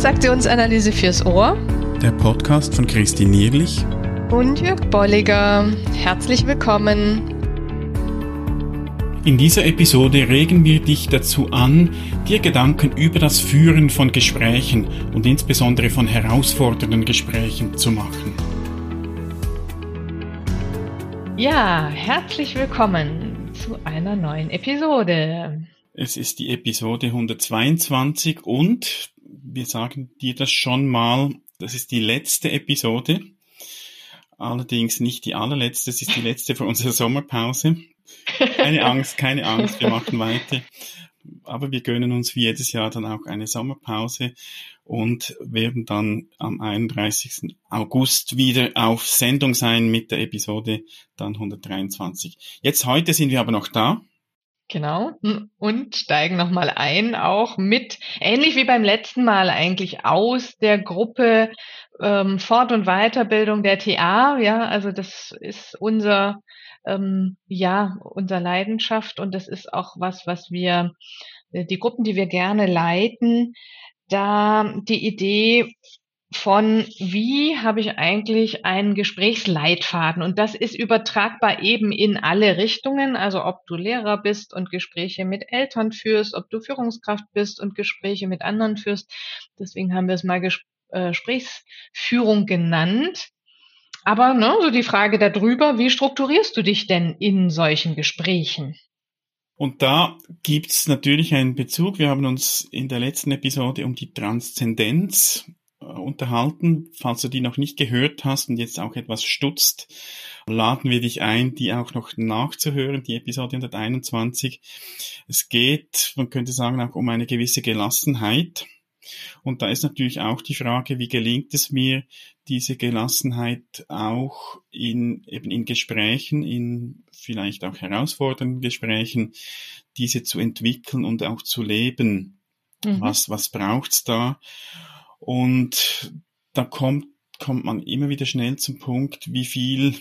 Transaktionsanalyse fürs Ohr. Der Podcast von Christine Nierlich und Jörg Bolliger. Herzlich willkommen. In dieser Episode regen wir dich dazu an, dir Gedanken über das Führen von Gesprächen und insbesondere von herausfordernden Gesprächen zu machen. Ja, herzlich willkommen zu einer neuen Episode. Es ist die Episode 122 und wir sagen dir das schon mal, das ist die letzte Episode. Allerdings nicht die allerletzte, es ist die letzte für unsere Sommerpause. Keine Angst, keine Angst, wir machen weiter. Aber wir gönnen uns wie jedes Jahr dann auch eine Sommerpause und werden dann am 31. August wieder auf Sendung sein mit der Episode dann 123. Jetzt heute sind wir aber noch da. Genau. Und steigen nochmal ein, auch mit, ähnlich wie beim letzten Mal eigentlich aus der Gruppe ähm, Fort- und Weiterbildung der TA. Ja, also das ist unser, ähm, ja, unser Leidenschaft und das ist auch was, was wir, äh, die Gruppen, die wir gerne leiten, da die Idee von wie habe ich eigentlich einen Gesprächsleitfaden und das ist übertragbar eben in alle Richtungen, also ob du Lehrer bist und Gespräche mit Eltern führst, ob du Führungskraft bist und Gespräche mit anderen führst. Deswegen haben wir es mal äh, Gesprächsführung genannt. Aber ne, so die Frage darüber, wie strukturierst du dich denn in solchen Gesprächen? Und da gibt's natürlich einen Bezug. Wir haben uns in der letzten Episode um die Transzendenz unterhalten. Falls du die noch nicht gehört hast und jetzt auch etwas stutzt, laden wir dich ein, die auch noch nachzuhören, die Episode 121. Es geht, man könnte sagen, auch um eine gewisse Gelassenheit. Und da ist natürlich auch die Frage, wie gelingt es mir, diese Gelassenheit auch in, eben in Gesprächen, in vielleicht auch herausfordernden Gesprächen, diese zu entwickeln und auch zu leben. Mhm. Was, was braucht's da? Und da kommt, kommt man immer wieder schnell zum Punkt, wie viel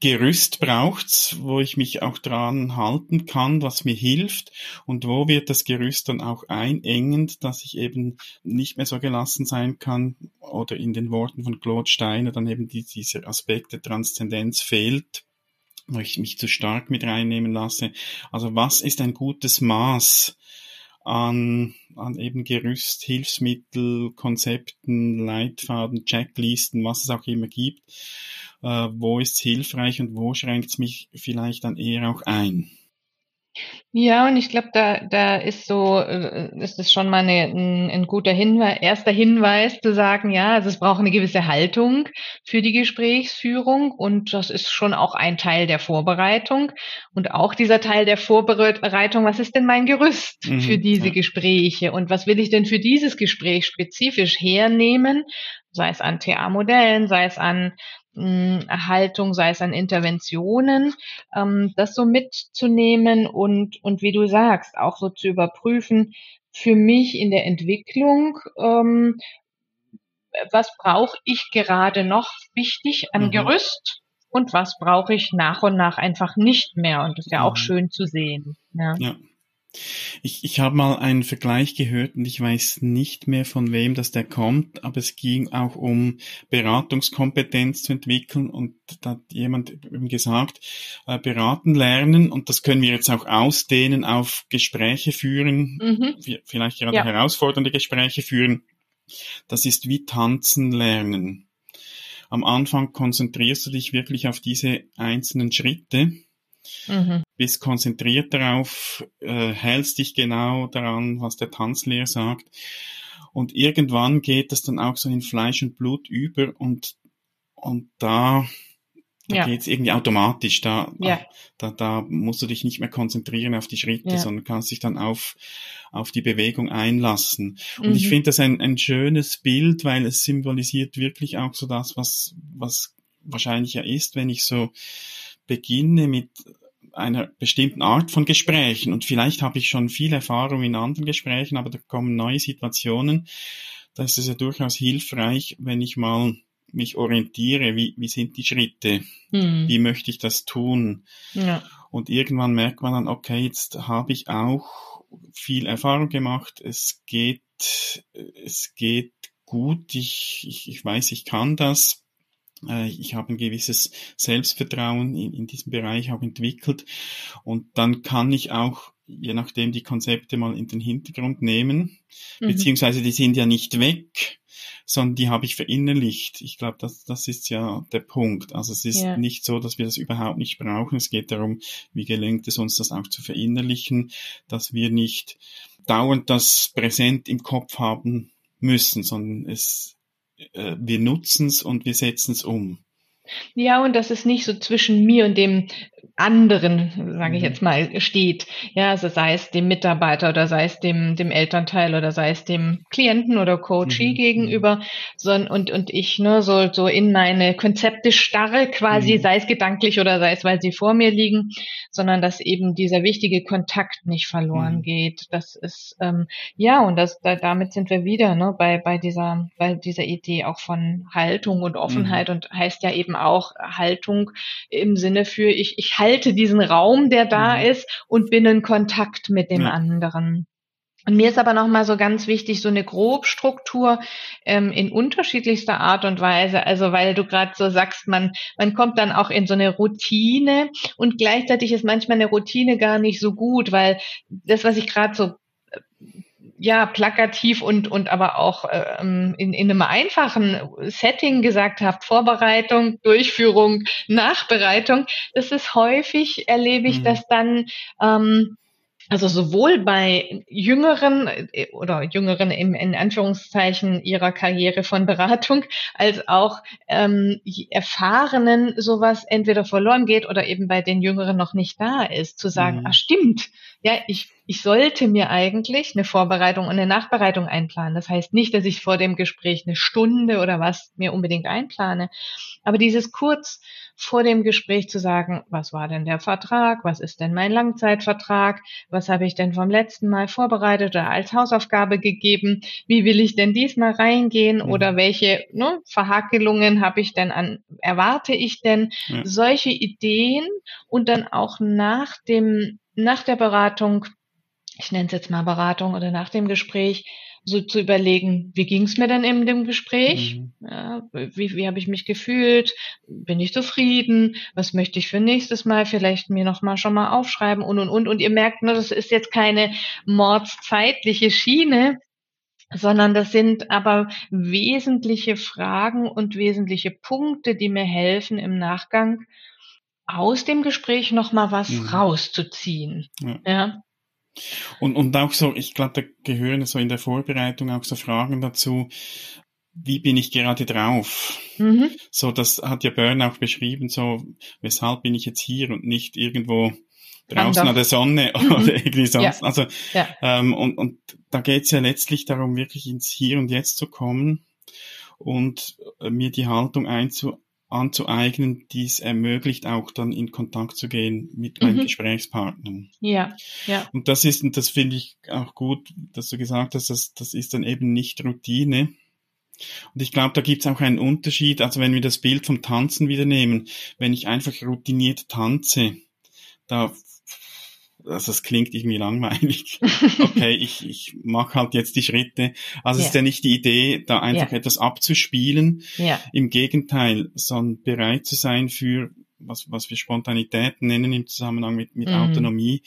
Gerüst braucht's, wo ich mich auch dran halten kann, was mir hilft und wo wird das Gerüst dann auch einengend, dass ich eben nicht mehr so gelassen sein kann oder in den Worten von Claude Steiner dann eben die, dieser Aspekt der Transzendenz fehlt, wo ich mich zu stark mit reinnehmen lasse. Also was ist ein gutes Maß an, an eben Gerüst, Hilfsmittel, Konzepten, Leitfaden, Checklisten, was es auch immer gibt. Äh, wo ist es hilfreich und wo schränkt es mich vielleicht dann eher auch ein? Ja, und ich glaube, da, da ist so, äh, ist es schon mal eine, ein, ein guter Hinweis, erster Hinweis zu sagen, ja, also es braucht eine gewisse Haltung für die Gesprächsführung und das ist schon auch ein Teil der Vorbereitung. Und auch dieser Teil der Vorbereitung, was ist denn mein Gerüst mhm, für diese ja. Gespräche? Und was will ich denn für dieses Gespräch spezifisch hernehmen, sei es an TA-Modellen, sei es an Haltung, sei es an Interventionen, ähm, das so mitzunehmen und, und wie du sagst, auch so zu überprüfen, für mich in der Entwicklung, ähm, was brauche ich gerade noch wichtig an mhm. Gerüst und was brauche ich nach und nach einfach nicht mehr. Und das ist ja mhm. auch schön zu sehen. Ja. ja. Ich, ich habe mal einen Vergleich gehört und ich weiß nicht mehr von wem das der kommt, aber es ging auch um Beratungskompetenz zu entwickeln und da hat jemand eben gesagt, äh, beraten lernen und das können wir jetzt auch ausdehnen auf Gespräche führen, mhm. vielleicht gerade ja. herausfordernde Gespräche führen. Das ist wie tanzen lernen. Am Anfang konzentrierst du dich wirklich auf diese einzelnen Schritte Mhm. Bist konzentriert darauf, äh, hältst dich genau daran, was der Tanzlehrer sagt. Und irgendwann geht das dann auch so in Fleisch und Blut über und, und da, da ja. geht's irgendwie automatisch. Da, ja. da, da musst du dich nicht mehr konzentrieren auf die Schritte, ja. sondern kannst dich dann auf, auf die Bewegung einlassen. Und mhm. ich finde das ein, ein schönes Bild, weil es symbolisiert wirklich auch so das, was, was wahrscheinlich ja ist, wenn ich so beginne mit einer bestimmten Art von Gesprächen und vielleicht habe ich schon viel Erfahrung in anderen Gesprächen, aber da kommen neue Situationen. Da ist es ja durchaus hilfreich, wenn ich mal mich orientiere, wie, wie sind die Schritte, hm. wie möchte ich das tun. Ja. Und irgendwann merkt man dann, okay, jetzt habe ich auch viel Erfahrung gemacht, es geht es geht gut, ich, ich, ich weiß, ich kann das. Äh, ich habe ein gewisses Selbstvertrauen in, in diesem Bereich auch entwickelt und dann kann ich auch je nachdem die Konzepte mal in den Hintergrund nehmen, mhm. beziehungsweise die sind ja nicht weg, sondern die habe ich verinnerlicht. Ich glaube, das, das ist ja der Punkt. Also es ist ja. nicht so, dass wir das überhaupt nicht brauchen. Es geht darum, wie gelingt es uns, das auch zu verinnerlichen, dass wir nicht dauernd das präsent im Kopf haben müssen, sondern es, äh, wir nutzen es und wir setzen es um. Ja, und dass es nicht so zwischen mir und dem anderen, sage ich mhm. jetzt mal, steht. Ja, also sei es dem Mitarbeiter oder sei es dem, dem Elternteil oder sei es dem Klienten oder Coachee mhm. gegenüber, sondern und, und ich nur ne, so, so in meine Konzepte starre quasi, mhm. sei es gedanklich oder sei es, weil sie vor mir liegen, sondern dass eben dieser wichtige Kontakt nicht verloren mhm. geht. Das ist, ähm, ja, und das, da, damit sind wir wieder, ne, bei, bei dieser, bei dieser Idee auch von Haltung und Offenheit mhm. und heißt ja eben auch Haltung im Sinne für ich, ich halte diesen Raum, der da mhm. ist und bin in Kontakt mit dem ja. anderen. Und mir ist aber nochmal so ganz wichtig, so eine Grobstruktur ähm, in unterschiedlichster Art und Weise. Also weil du gerade so sagst, man, man kommt dann auch in so eine Routine und gleichzeitig ist manchmal eine Routine gar nicht so gut, weil das, was ich gerade so ja plakativ und und aber auch ähm, in, in einem einfachen Setting gesagt habt, Vorbereitung, Durchführung, Nachbereitung, das ist häufig erlebe ich, mhm. dass dann ähm, also sowohl bei Jüngeren äh, oder Jüngeren im, in Anführungszeichen ihrer Karriere von Beratung, als auch ähm, Erfahrenen sowas entweder verloren geht oder eben bei den Jüngeren noch nicht da ist, zu sagen, mhm. ah stimmt, ja, ich, ich sollte mir eigentlich eine Vorbereitung und eine Nachbereitung einplanen. Das heißt nicht, dass ich vor dem Gespräch eine Stunde oder was mir unbedingt einplane, aber dieses kurz vor dem Gespräch zu sagen, was war denn der Vertrag, was ist denn mein Langzeitvertrag, was habe ich denn vom letzten Mal vorbereitet oder als Hausaufgabe gegeben, wie will ich denn diesmal reingehen mhm. oder welche ne, Verhakelungen habe ich denn an, erwarte ich denn, ja. solche Ideen und dann auch nach dem, nach der Beratung, ich nenne es jetzt mal Beratung oder nach dem Gespräch, so zu überlegen, wie ging es mir denn in dem Gespräch? Mhm. Ja, wie wie habe ich mich gefühlt? Bin ich zufrieden? Was möchte ich für nächstes Mal vielleicht mir noch mal schon mal aufschreiben und und und und ihr merkt, ne, das ist jetzt keine mordszeitliche Schiene, sondern das sind aber wesentliche Fragen und wesentliche Punkte, die mir helfen im Nachgang aus dem Gespräch noch mal was mhm. rauszuziehen. Ja. ja. Und, und auch so, ich glaube, da gehören so in der Vorbereitung auch so Fragen dazu, wie bin ich gerade drauf? Mhm. So, das hat ja Byrne auch beschrieben, so, weshalb bin ich jetzt hier und nicht irgendwo draußen an der Sonne mhm. oder irgendwie sonst. Ja. Also, ja. Ähm, und, und da geht's ja letztlich darum, wirklich ins Hier und Jetzt zu kommen und äh, mir die Haltung einzu, anzueignen, dies ermöglicht auch dann in Kontakt zu gehen mit meinen mhm. Gesprächspartnern. Ja, ja. Und das ist, und das finde ich auch gut, dass du gesagt hast, das, das ist dann eben nicht Routine. Und ich glaube, da gibt es auch einen Unterschied. Also wenn wir das Bild vom Tanzen wieder nehmen, wenn ich einfach routiniert tanze, da also es klingt irgendwie langweilig. Okay, ich, ich mache halt jetzt die Schritte. Also yeah. es ist ja nicht die Idee, da einfach yeah. etwas abzuspielen. Yeah. Im Gegenteil, sondern bereit zu sein für was, was wir Spontanität nennen im Zusammenhang mit, mit mm. Autonomie,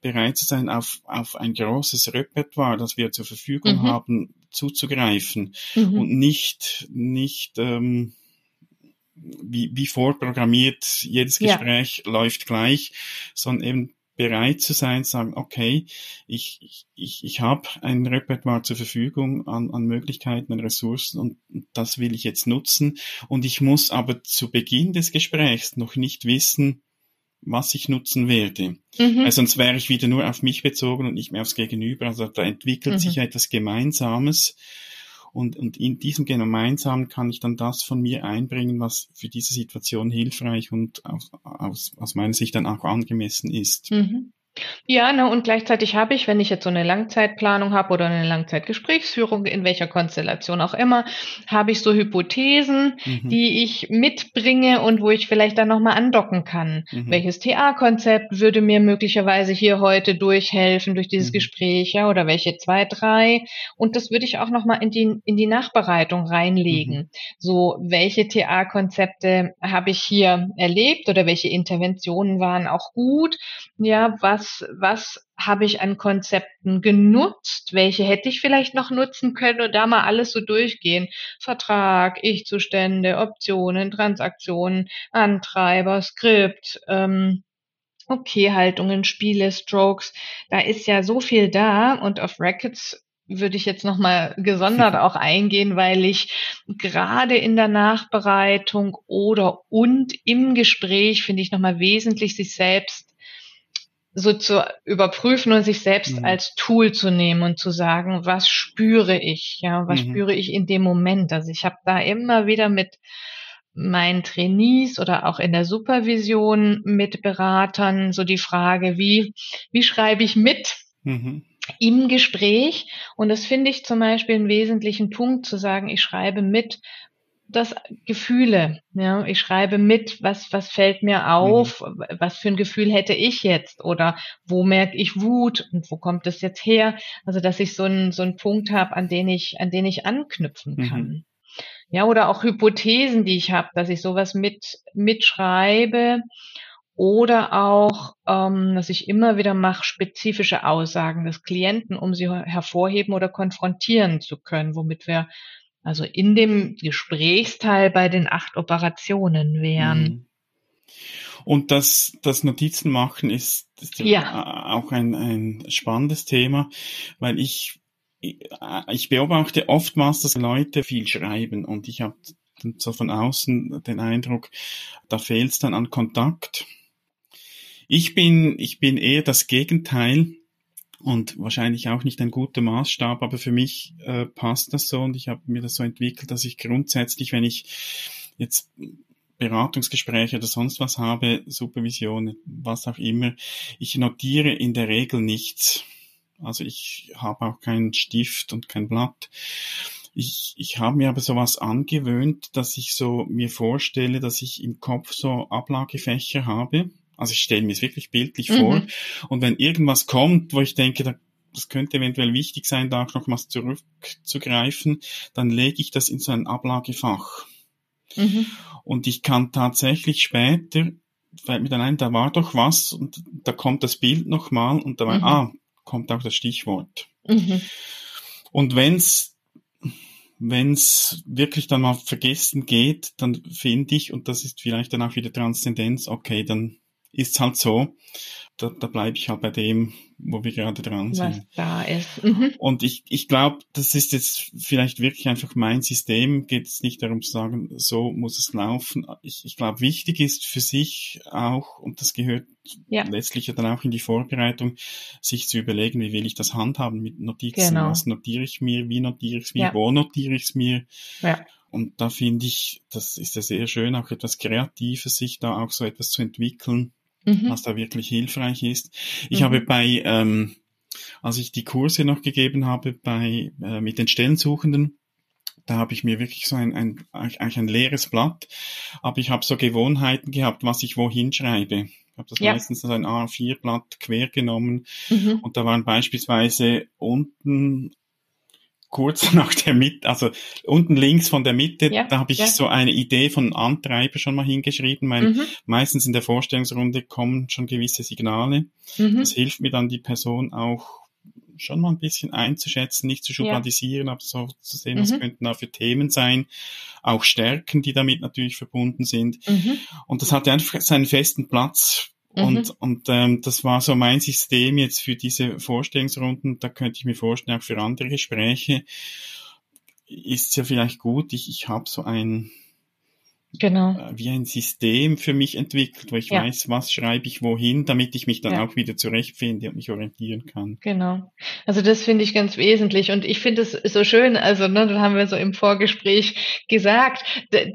bereit zu sein, auf, auf ein großes Repertoire, das wir zur Verfügung mhm. haben, zuzugreifen mhm. und nicht, nicht ähm, wie, wie vorprogrammiert, jedes Gespräch ja. läuft gleich, sondern eben bereit zu sein, sagen, okay, ich, ich, ich habe ein Repertoire zur Verfügung an, an Möglichkeiten, an Ressourcen und das will ich jetzt nutzen. Und ich muss aber zu Beginn des Gesprächs noch nicht wissen, was ich nutzen werde. Mhm. Weil sonst wäre ich wieder nur auf mich bezogen und nicht mehr aufs Gegenüber. Also da entwickelt mhm. sich etwas Gemeinsames und, und in diesem Gemeinsamen kann ich dann das von mir einbringen, was für diese Situation hilfreich und aus, aus, aus meiner Sicht dann auch angemessen ist. Mhm. Ja, ne, und gleichzeitig habe ich, wenn ich jetzt so eine Langzeitplanung habe oder eine Langzeitgesprächsführung, in welcher Konstellation auch immer, habe ich so Hypothesen, mhm. die ich mitbringe und wo ich vielleicht dann nochmal andocken kann. Mhm. Welches TA-Konzept würde mir möglicherweise hier heute durchhelfen durch dieses mhm. Gespräch, ja, oder welche zwei, drei? Und das würde ich auch nochmal in die, in die Nachbereitung reinlegen. Mhm. So, welche TA-Konzepte habe ich hier erlebt oder welche Interventionen waren auch gut? Ja, was was, was habe ich an Konzepten genutzt? Welche hätte ich vielleicht noch nutzen können und da mal alles so durchgehen? Vertrag, Ich-Zustände, Optionen, Transaktionen, Antreiber, Skript, ähm, Okay-Haltungen, Spiele, Strokes. Da ist ja so viel da und auf Rackets würde ich jetzt nochmal gesondert auch eingehen, weil ich gerade in der Nachbereitung oder und im Gespräch finde ich nochmal wesentlich sich selbst so zu überprüfen und sich selbst mhm. als Tool zu nehmen und zu sagen, was spüre ich, ja, was mhm. spüre ich in dem Moment. Also ich habe da immer wieder mit meinen Trainees oder auch in der Supervision mit Beratern so die Frage, wie, wie schreibe ich mit? Mhm. Im Gespräch. Und das finde ich zum Beispiel einen wesentlichen Punkt zu sagen, ich schreibe mit, das Gefühle. Ja, ich schreibe mit, was, was fällt mir auf, mhm. was für ein Gefühl hätte ich jetzt oder wo merke ich Wut und wo kommt es jetzt her? Also, dass ich so einen, so einen Punkt habe, an den ich, an den ich anknüpfen mhm. kann. Mhm. Ja, oder auch Hypothesen, die ich habe, dass ich sowas mit, mitschreibe oder auch, ähm, dass ich immer wieder mache, spezifische Aussagen des Klienten, um sie hervorheben oder konfrontieren zu können, womit wir also in dem Gesprächsteil bei den acht Operationen wären. Mhm. Und das, das Notizen machen ist, ist ja. auch ein, ein spannendes Thema, weil ich, ich beobachte oftmals, dass Leute viel schreiben und ich habe so von außen den Eindruck, da fehlt es dann an Kontakt. Ich bin, ich bin eher das Gegenteil und wahrscheinlich auch nicht ein guter Maßstab, aber für mich äh, passt das so und ich habe mir das so entwickelt, dass ich grundsätzlich, wenn ich jetzt Beratungsgespräche oder sonst was habe, Supervision, was auch immer, ich notiere in der Regel nichts. Also ich habe auch keinen Stift und kein Blatt. Ich, ich habe mir aber sowas angewöhnt, dass ich so mir vorstelle, dass ich im Kopf so Ablagefächer habe also ich stelle mir es wirklich bildlich mhm. vor. Und wenn irgendwas kommt, wo ich denke, das könnte eventuell wichtig sein, da noch was zurückzugreifen, dann lege ich das in so ein Ablagefach. Mhm. Und ich kann tatsächlich später, fällt mir dann ein, da war doch was und da kommt das Bild nochmal und da war, mhm. ah, kommt auch das Stichwort. Mhm. Und wenn's wenn's wirklich dann mal vergessen geht, dann finde ich, und das ist vielleicht dann auch wieder Transzendenz, okay, dann ist halt so. Da, da bleibe ich halt bei dem, wo wir gerade dran sind. Was da ist. Mhm. Und ich, ich glaube, das ist jetzt vielleicht wirklich einfach mein System. Geht es nicht darum zu sagen, so muss es laufen. Ich, ich glaube, wichtig ist für sich auch, und das gehört ja. letztlich ja dann auch in die Vorbereitung, sich zu überlegen, wie will ich das handhaben mit Notizen. Genau. Was notiere ich mir, wie notiere ich es mir, ja. wo notiere ich es mir. Ja. Und da finde ich, das ist ja sehr schön, auch etwas Kreatives, sich da auch so etwas zu entwickeln mhm. was da wirklich hilfreich ist. Ich mhm. habe bei, ähm, als ich die Kurse noch gegeben habe bei äh, mit den Stellensuchenden, da habe ich mir wirklich so ein, ein eigentlich ein leeres Blatt, aber ich habe so Gewohnheiten gehabt, was ich wohin schreibe. Ich habe das ja. meistens so ein A4-Blatt quer genommen mhm. und da waren beispielsweise unten kurz nach der Mitte, also unten links von der Mitte, ja, da habe ich ja. so eine Idee von Antreiber schon mal hingeschrieben, weil mhm. meistens in der Vorstellungsrunde kommen schon gewisse Signale. Mhm. Das hilft mir dann die Person auch schon mal ein bisschen einzuschätzen, nicht zu schubladisieren, ja. aber so zu sehen, was mhm. könnten da für Themen sein, auch Stärken, die damit natürlich verbunden sind. Mhm. Und das hatte einfach seinen festen Platz mhm. und ähm, das war so mein System jetzt für diese Vorstellungsrunden. Da könnte ich mir vorstellen, auch für andere Gespräche ist es ja vielleicht gut. Ich, ich habe so ein, genau. äh, wie ein System für mich entwickelt, wo ich Ja. weiß, was schreibe ich wohin, damit ich mich dann Ja. auch wieder zurechtfinde und mich orientieren kann. Genau. Also das finde ich ganz wesentlich und ich finde es so schön, also ne, da haben wir so im Vorgespräch gesagt,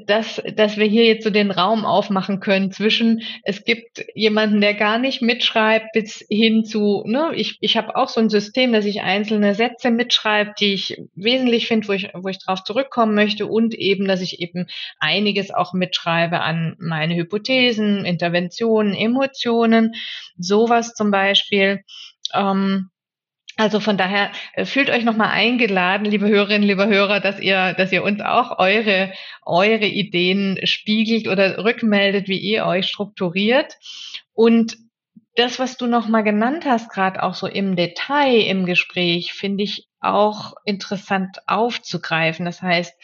dass, dass wir hier jetzt so den Raum aufmachen können zwischen, es gibt jemanden, der gar nicht mitschreibt, bis hin zu, ne, ich, ich habe auch so ein System, dass ich einzelne Sätze mitschreibe, die ich wesentlich finde, wo ich, wo ich drauf zurückkommen möchte und eben, dass ich eben einiges auch mitschreibe an meine Hypothesen, Interventionen, Emotionen, sowas zum Beispiel. Ähm, also von daher äh, fühlt euch nochmal eingeladen, liebe Hörerinnen, liebe Hörer, dass ihr, dass ihr uns auch eure, eure Ideen spiegelt oder rückmeldet, wie ihr euch strukturiert. Und das, was du nochmal genannt hast, gerade auch so im Detail im Gespräch, finde ich auch interessant aufzugreifen. Das heißt,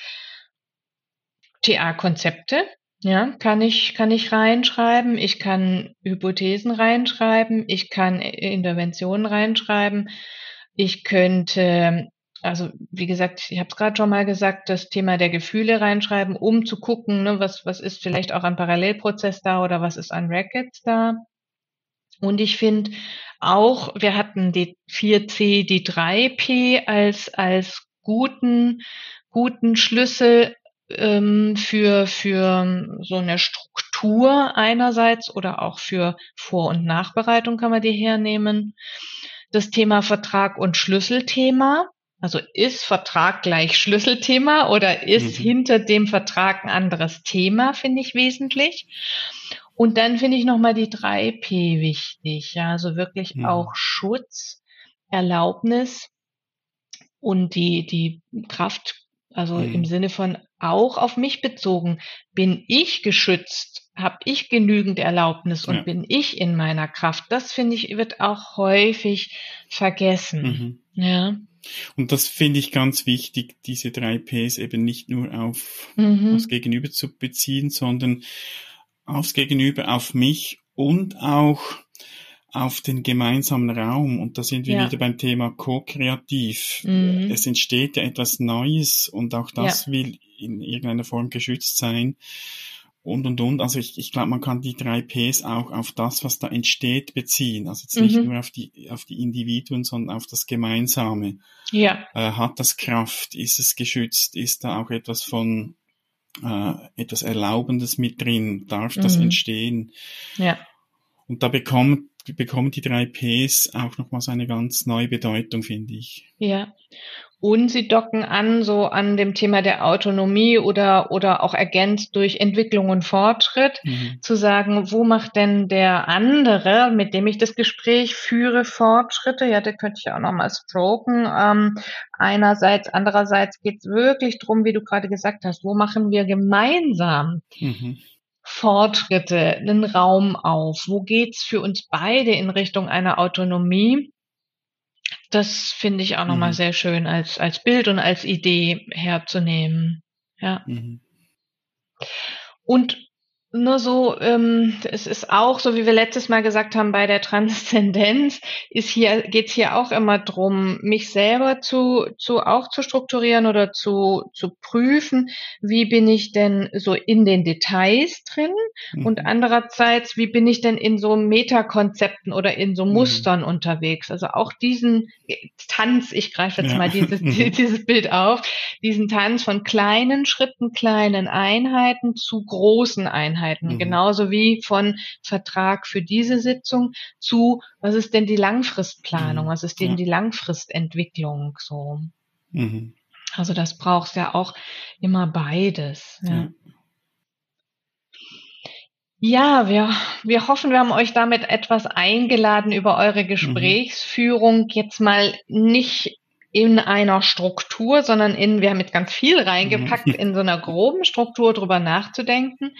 TA-Konzepte, ja, kann ich, kann ich reinschreiben. Ich kann Hypothesen reinschreiben. Ich kann Interventionen reinschreiben. Ich könnte, also wie gesagt, ich habe es gerade schon mal gesagt, das Thema der Gefühle reinschreiben, um zu gucken, ne, was, was ist vielleicht auch an Parallelprozess da oder was ist an Rackets da. Und ich finde auch, wir hatten die 4C, die 3P als, als guten, guten Schlüssel ähm, für, für so eine Struktur einerseits oder auch für Vor- und Nachbereitung kann man die hernehmen. Das Thema Vertrag und Schlüsselthema. Also ist Vertrag gleich Schlüsselthema oder ist Mhm. hinter dem Vertrag ein anderes Thema, finde ich wesentlich. Und dann finde ich nochmal die 3P wichtig. Ja, also wirklich Mhm. auch Schutz, Erlaubnis und die, die Kraft, also Mhm. im Sinne von auch auf mich bezogen. Bin ich geschützt? Habe ich genügend Erlaubnis und Ja. bin ich in meiner Kraft? Das finde ich, wird auch häufig vergessen. Mhm. Ja. Und das finde ich ganz wichtig, diese drei Ps eben nicht nur auf Mhm. das Gegenüber zu beziehen, sondern aufs Gegenüber, auf mich und auch auf den gemeinsamen Raum. Und da sind wir Ja. wieder beim Thema co-kreativ. Mhm. Es entsteht ja etwas Neues und auch das will in irgendeiner Form geschützt sein. Und, und, und. Also ich, ich glaube, man kann die drei Ps auch auf das, was da entsteht, beziehen. Also jetzt nicht Mhm. nur auf die, auf die Individuen, sondern auf das Gemeinsame. Ja. Äh, hat das Kraft? Ist es geschützt? Ist da auch etwas von äh, etwas Erlaubendes mit drin? Darf das Mhm. entstehen? Ja. Und da bekommen, bekommen die drei Ps auch nochmals eine ganz neue Bedeutung, finde ich. Ja. Und sie docken an so an dem Thema der Autonomie oder, oder auch ergänzt durch Entwicklung und Fortschritt. Mhm. zu sagen, wo macht denn der andere, mit dem ich das Gespräch führe, Fortschritte? Ja, da könnte ich auch nochmal stroken. Ähm, einerseits, andererseits geht es wirklich drum, wie du gerade gesagt hast, wo machen wir gemeinsam Mhm. Fortschritte, einen Raum auf? Wo geht's für uns beide in Richtung einer Autonomie? Das finde ich auch nochmal Mhm. sehr schön als, als Bild und als Idee herzunehmen. Ja. Mhm. Und nur so, ähm, es ist auch so, wie wir letztes Mal gesagt haben, bei der Transzendenz ist hier, geht's hier auch immer drum, mich selber zu, zu auch zu strukturieren oder zu, zu prüfen, wie bin ich denn so in den Details drin Mhm. und andererseits, wie bin ich denn in so Metakonzepten oder in so Mhm. Mustern unterwegs? Also auch diesen Tanz, ich greife jetzt Ja. mal dieses, dieses Bild auf, diesen Tanz von kleinen Schritten, kleinen Einheiten zu großen Einheiten. Mhm. Genauso wie von Vertrag für diese Sitzung zu, was ist denn die Langfristplanung? Mhm. Was ist denn Ja. die Langfristentwicklung? So. Mhm. Also das braucht ja auch immer beides. Ja. Ja. Ja, wir, wir hoffen, wir haben euch damit etwas eingeladen über eure Gesprächsführung. Jetzt mal nicht in einer Struktur, sondern in, wir haben jetzt ganz viel reingepackt, Mhm. in so einer groben Struktur drüber nachzudenken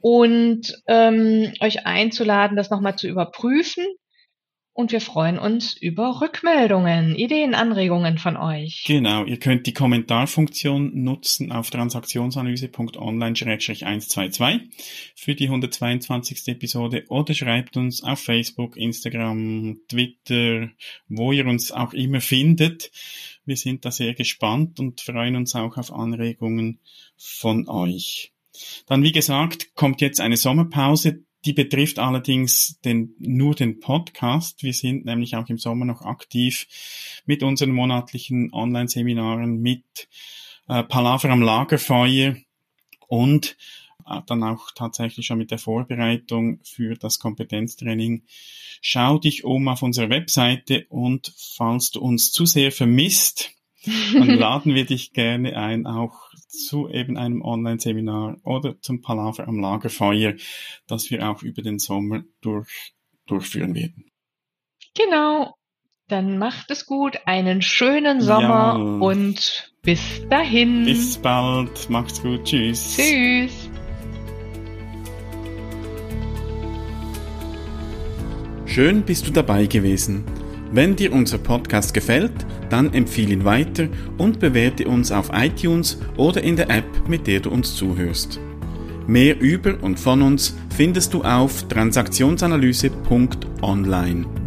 und ähm, euch einzuladen, das nochmal zu überprüfen. Und wir freuen uns über Rückmeldungen, Ideen, Anregungen von euch. Genau, ihr könnt die Kommentarfunktion nutzen auf transaktionsanalyse.online-122 für die 122. Episode oder schreibt uns auf Facebook, Instagram, Twitter, wo ihr uns auch immer findet. Wir sind da sehr gespannt und freuen uns auch auf Anregungen von euch. Dann, wie gesagt, kommt jetzt eine Sommerpause. Die betrifft allerdings den, nur den Podcast. Wir sind nämlich auch im Sommer noch aktiv mit unseren monatlichen Online-Seminaren, mit äh, Palaver am Lagerfeuer und äh, dann auch tatsächlich schon mit der Vorbereitung für das Kompetenztraining. Schau dich um auf unserer Webseite und falls du uns zu sehr vermisst, dann laden wir dich gerne ein, auch zu eben einem Online-Seminar oder zum Palaver am Lagerfeuer, das wir auch über den Sommer durch, durchführen werden. Genau. Dann macht es gut, einen schönen Sommer ja. und bis dahin. Bis bald, macht's gut, tschüss. Tschüss. Schön bist du dabei gewesen. Wenn dir unser Podcast gefällt, dann empfehle ihn weiter und bewerte uns auf iTunes oder in der App, mit der du uns zuhörst. Mehr über und von uns findest du auf transaktionsanalyse.online.